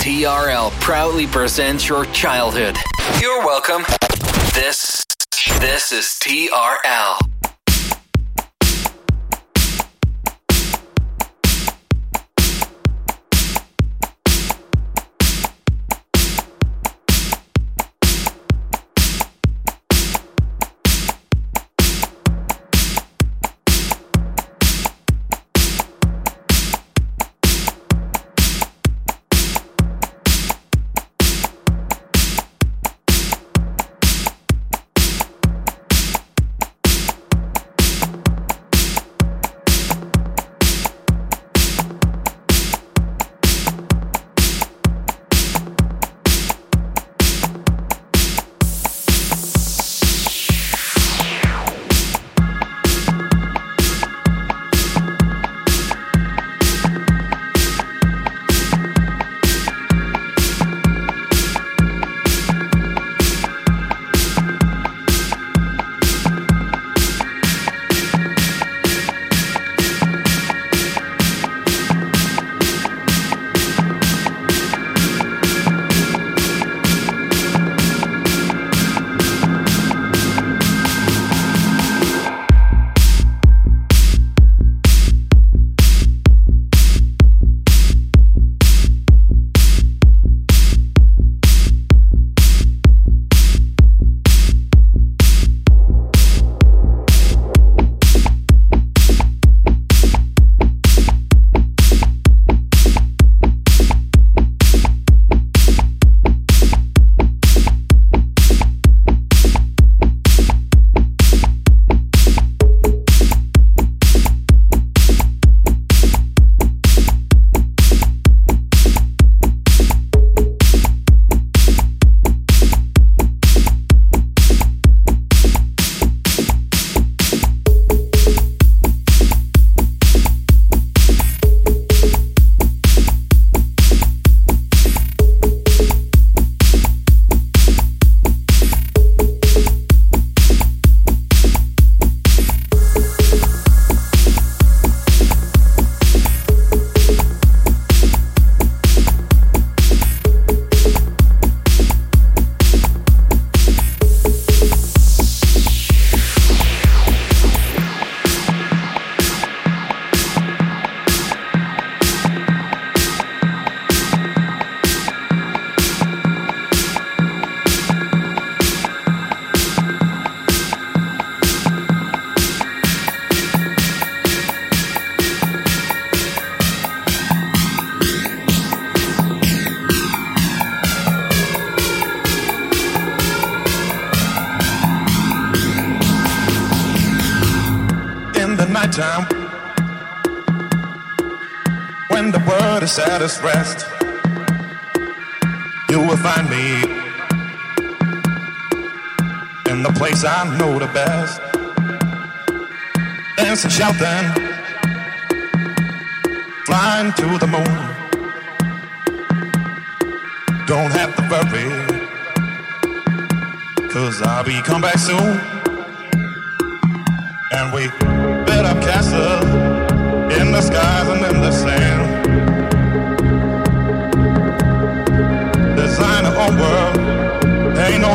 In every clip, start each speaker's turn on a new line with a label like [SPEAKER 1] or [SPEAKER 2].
[SPEAKER 1] TRL proudly presents your childhood. You're welcome. This this is TRL.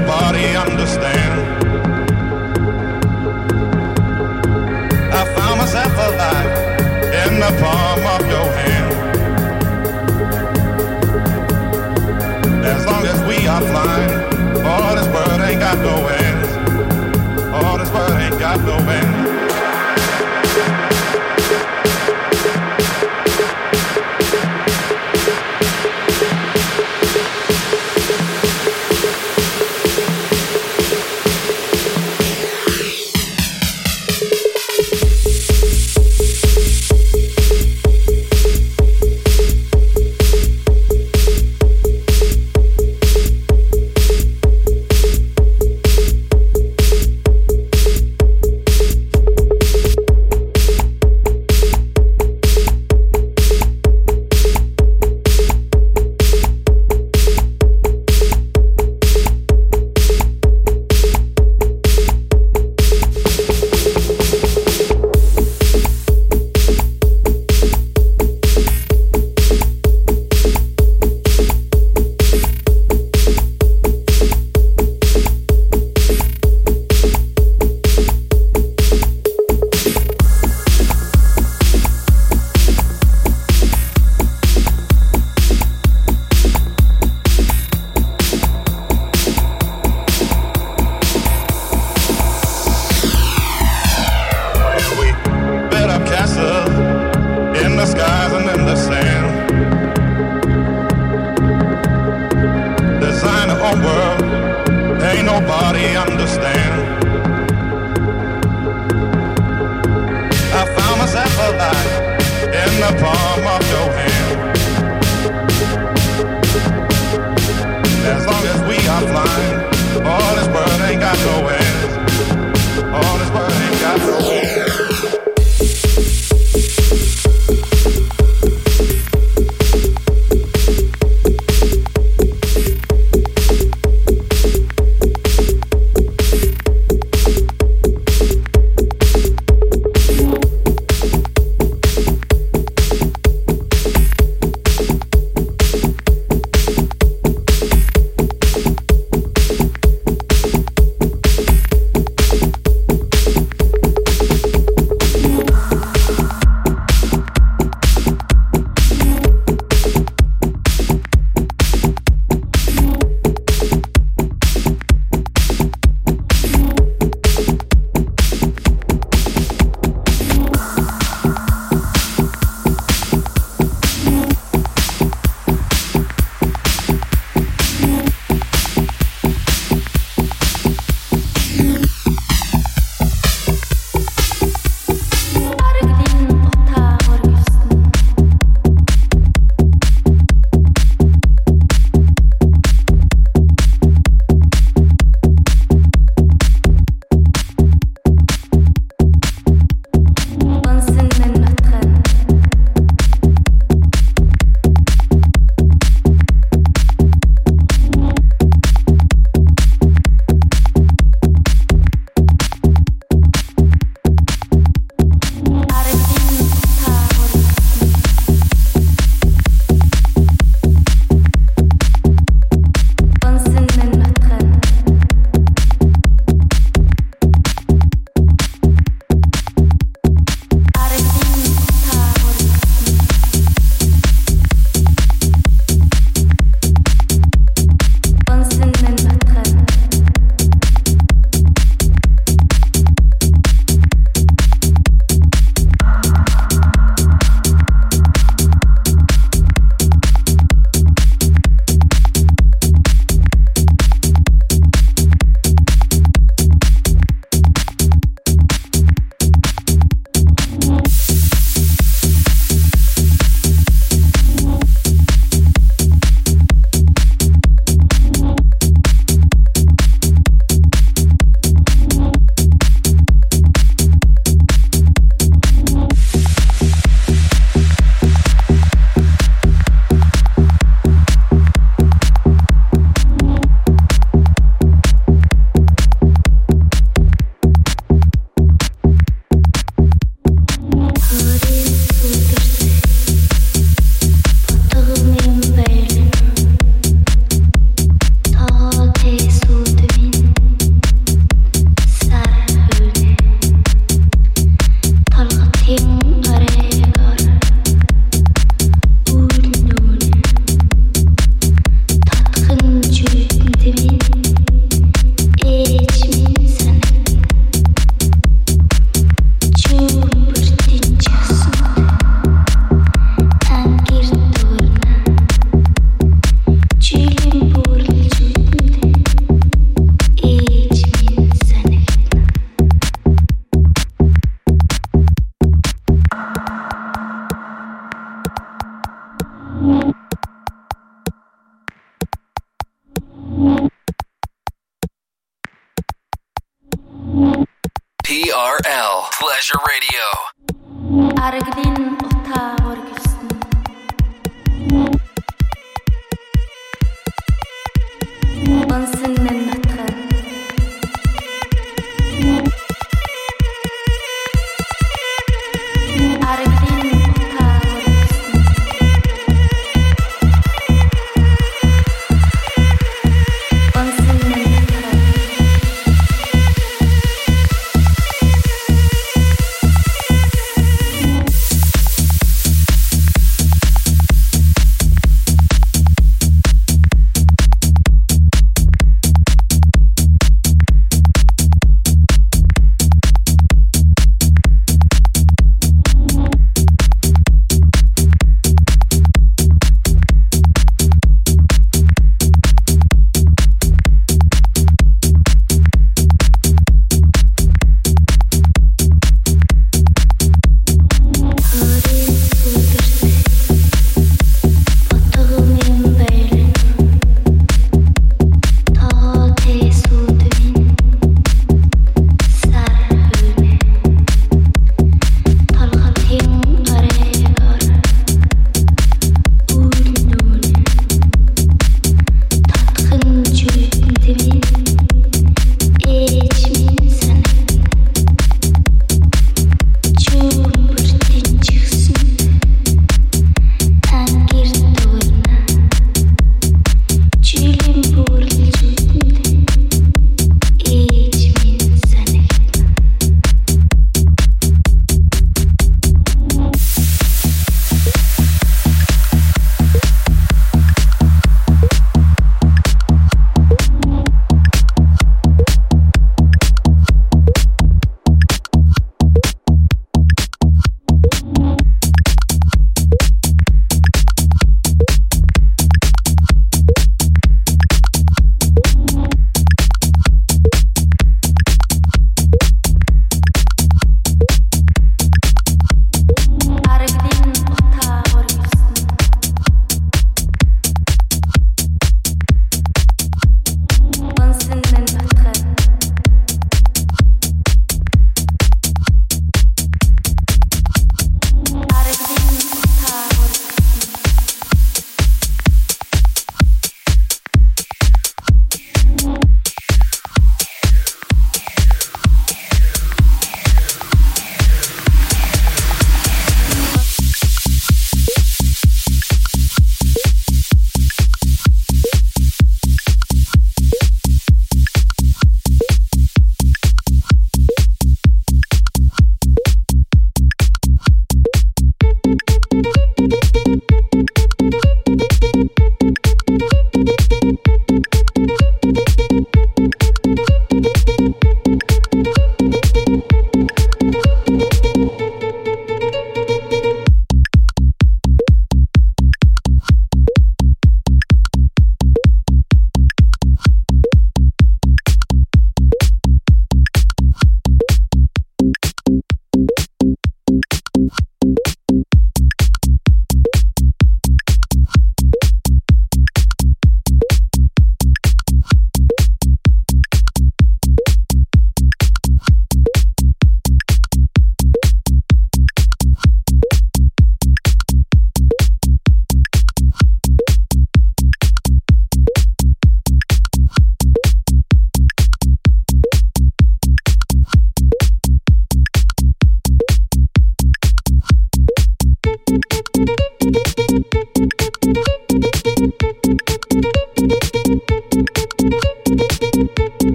[SPEAKER 2] nobody understand. I found myself alive in the palm of your hand. As long as we are flying, all oh, this world ain't got no end. All oh, this world ain't got no end.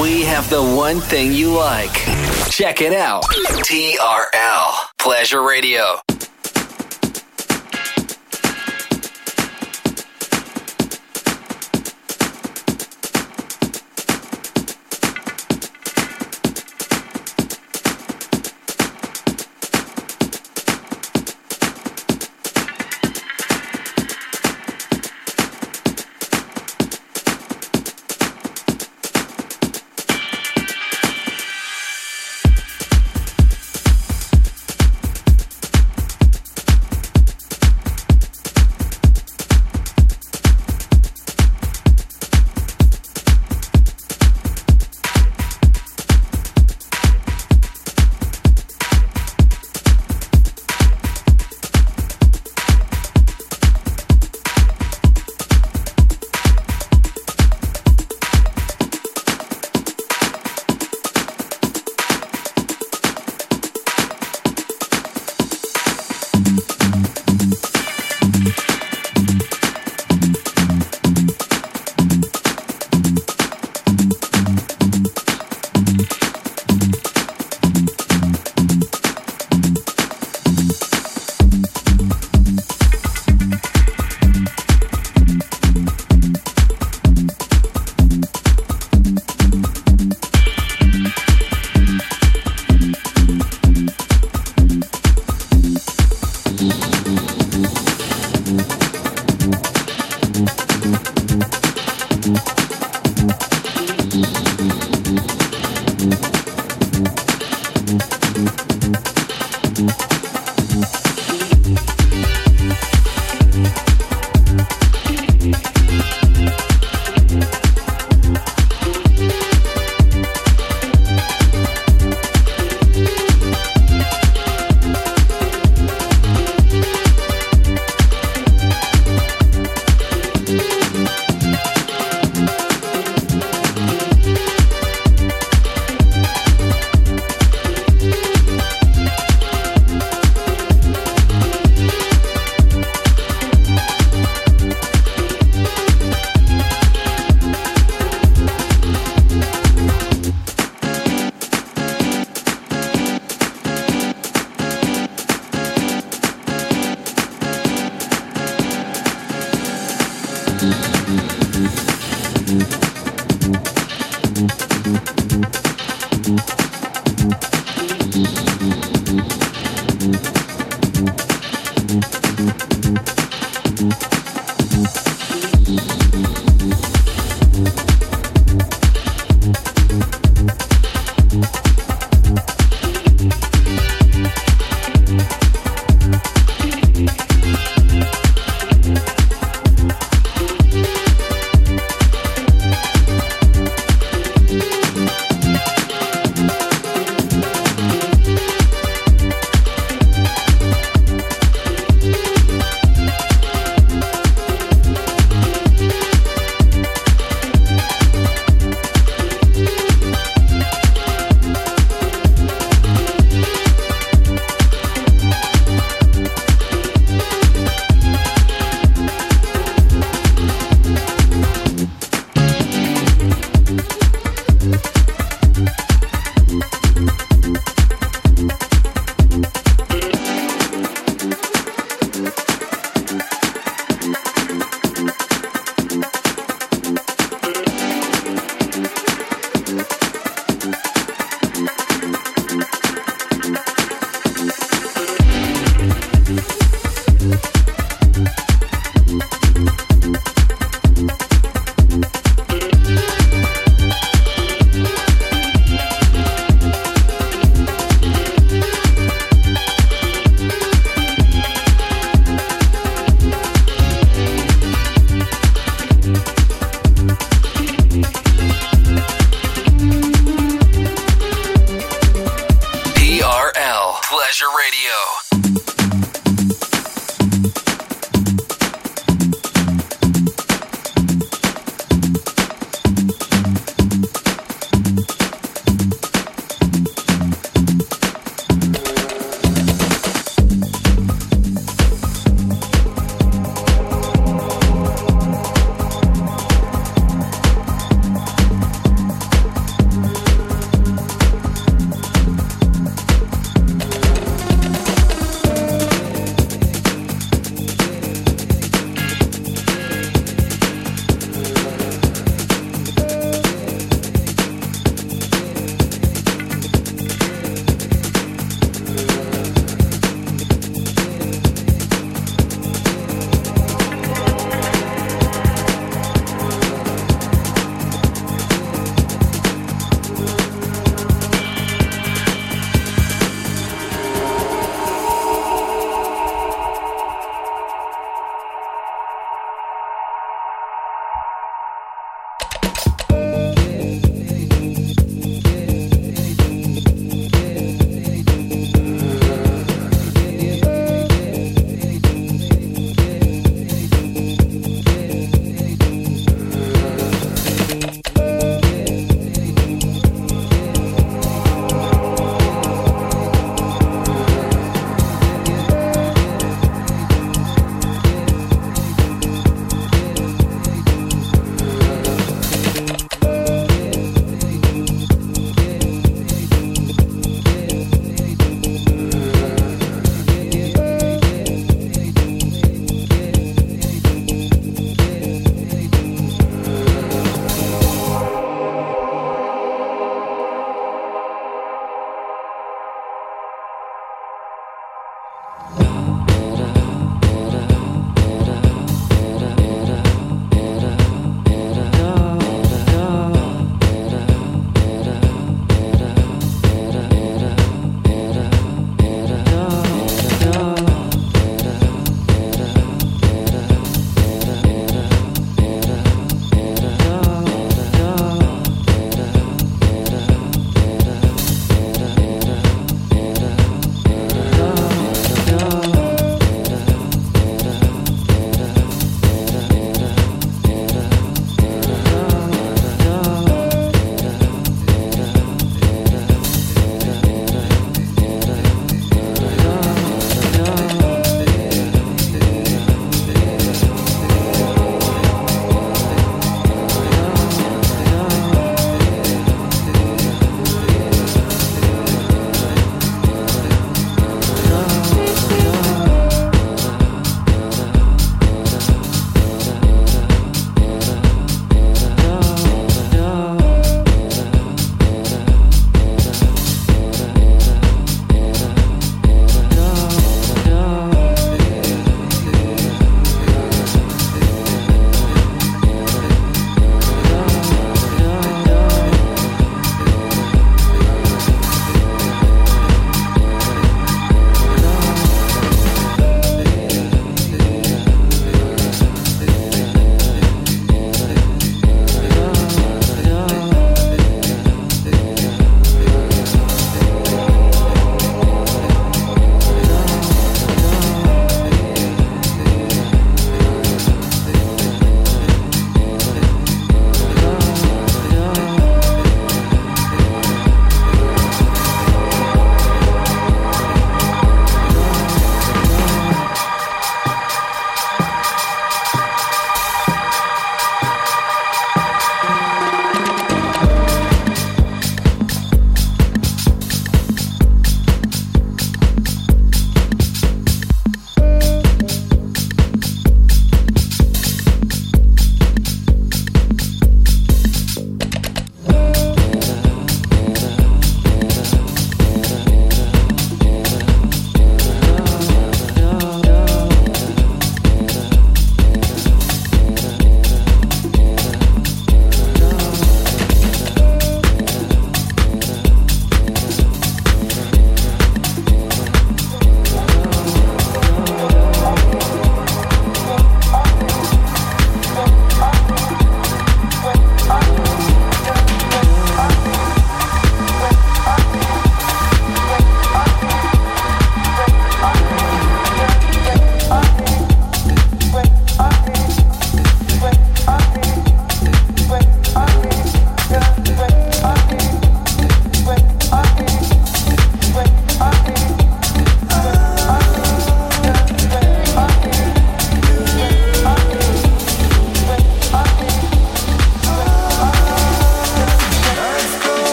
[SPEAKER 1] We have the one thing you like. Check it out. TRL Pleasure Radio.